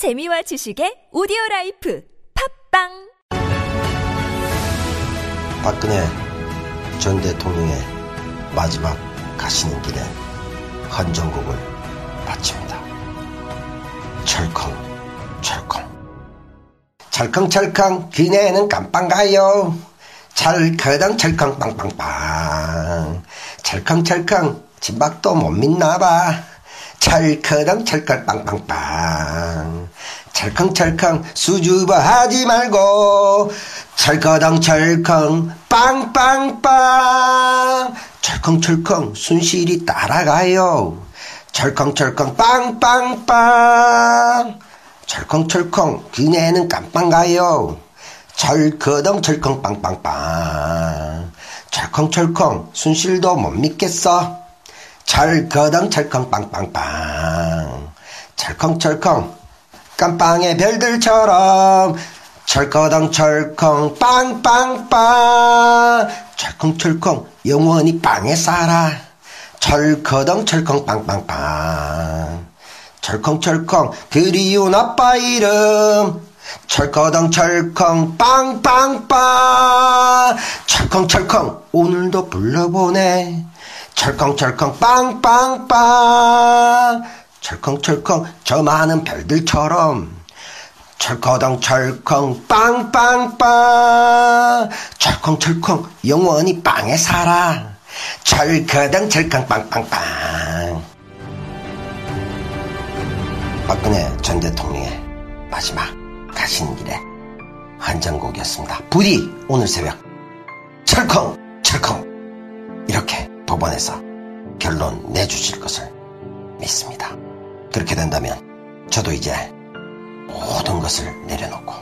재미와 지식의 오디오 라이프 팝빵! 박근혜 전 대통령의 마지막 가시는 길에 헌정곡을 바칩니다. 철컹 철컹. 철컹철컹 근혜는 깜빵 가요. 철커덩 철컹 빵빵빵. 철컹철컹 진박도 못 믿나봐 철커덩 철컹 빵빵빵. 철컹철컹 수줍어 하지 말고 철커덩 철컹 빵빵빵. 철컹철컹 순실히 따라가요. 철컹철컹 빵빵빵. 철컹철컹 그네는 깜빵 가요. 철커덩 철컹 빵빵빵. 철컹철컹 순실도 못 믿겠어 철커덩 철컹 빵빵빵. 철컹철컹 깜빵의 별들처럼. 철커덩 철컹 빵빵빵. 철컹철컹 영원히 빵에 살아. 철커덩 철컹 빵빵빵. 철컹철컹 그리운 아빠 이름 철커덩 철컹 빵빵빵. 철컹철컹 오늘도 불러보내. 철컹철컹 빵빵빵. 철컹철컹 저 많은 별들처럼. 철커덩 철컹 빵빵빵. 철컹철컹 영원히 빵에 살아. 철커덩 철컹 빵빵빵. 박근혜 전 대통령의 마지막 가시는 길에 한정곡이었습니다. 부디 오늘 새벽 철컹 철컹 이렇게 법원에서 결론 내주실 것을 믿습니다. 그렇게 된다면 저도 이제 모든 것을 내려놓고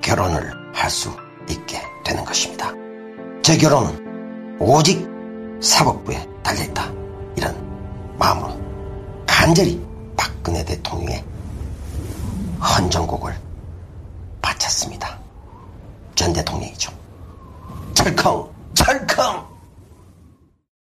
결혼을 할 수 있게 되는 것입니다. 제 결혼은 오직 사법부에 달려있다. 이런 마음으로 간절히 박근혜 대통령의 헌정곡을 바쳤습니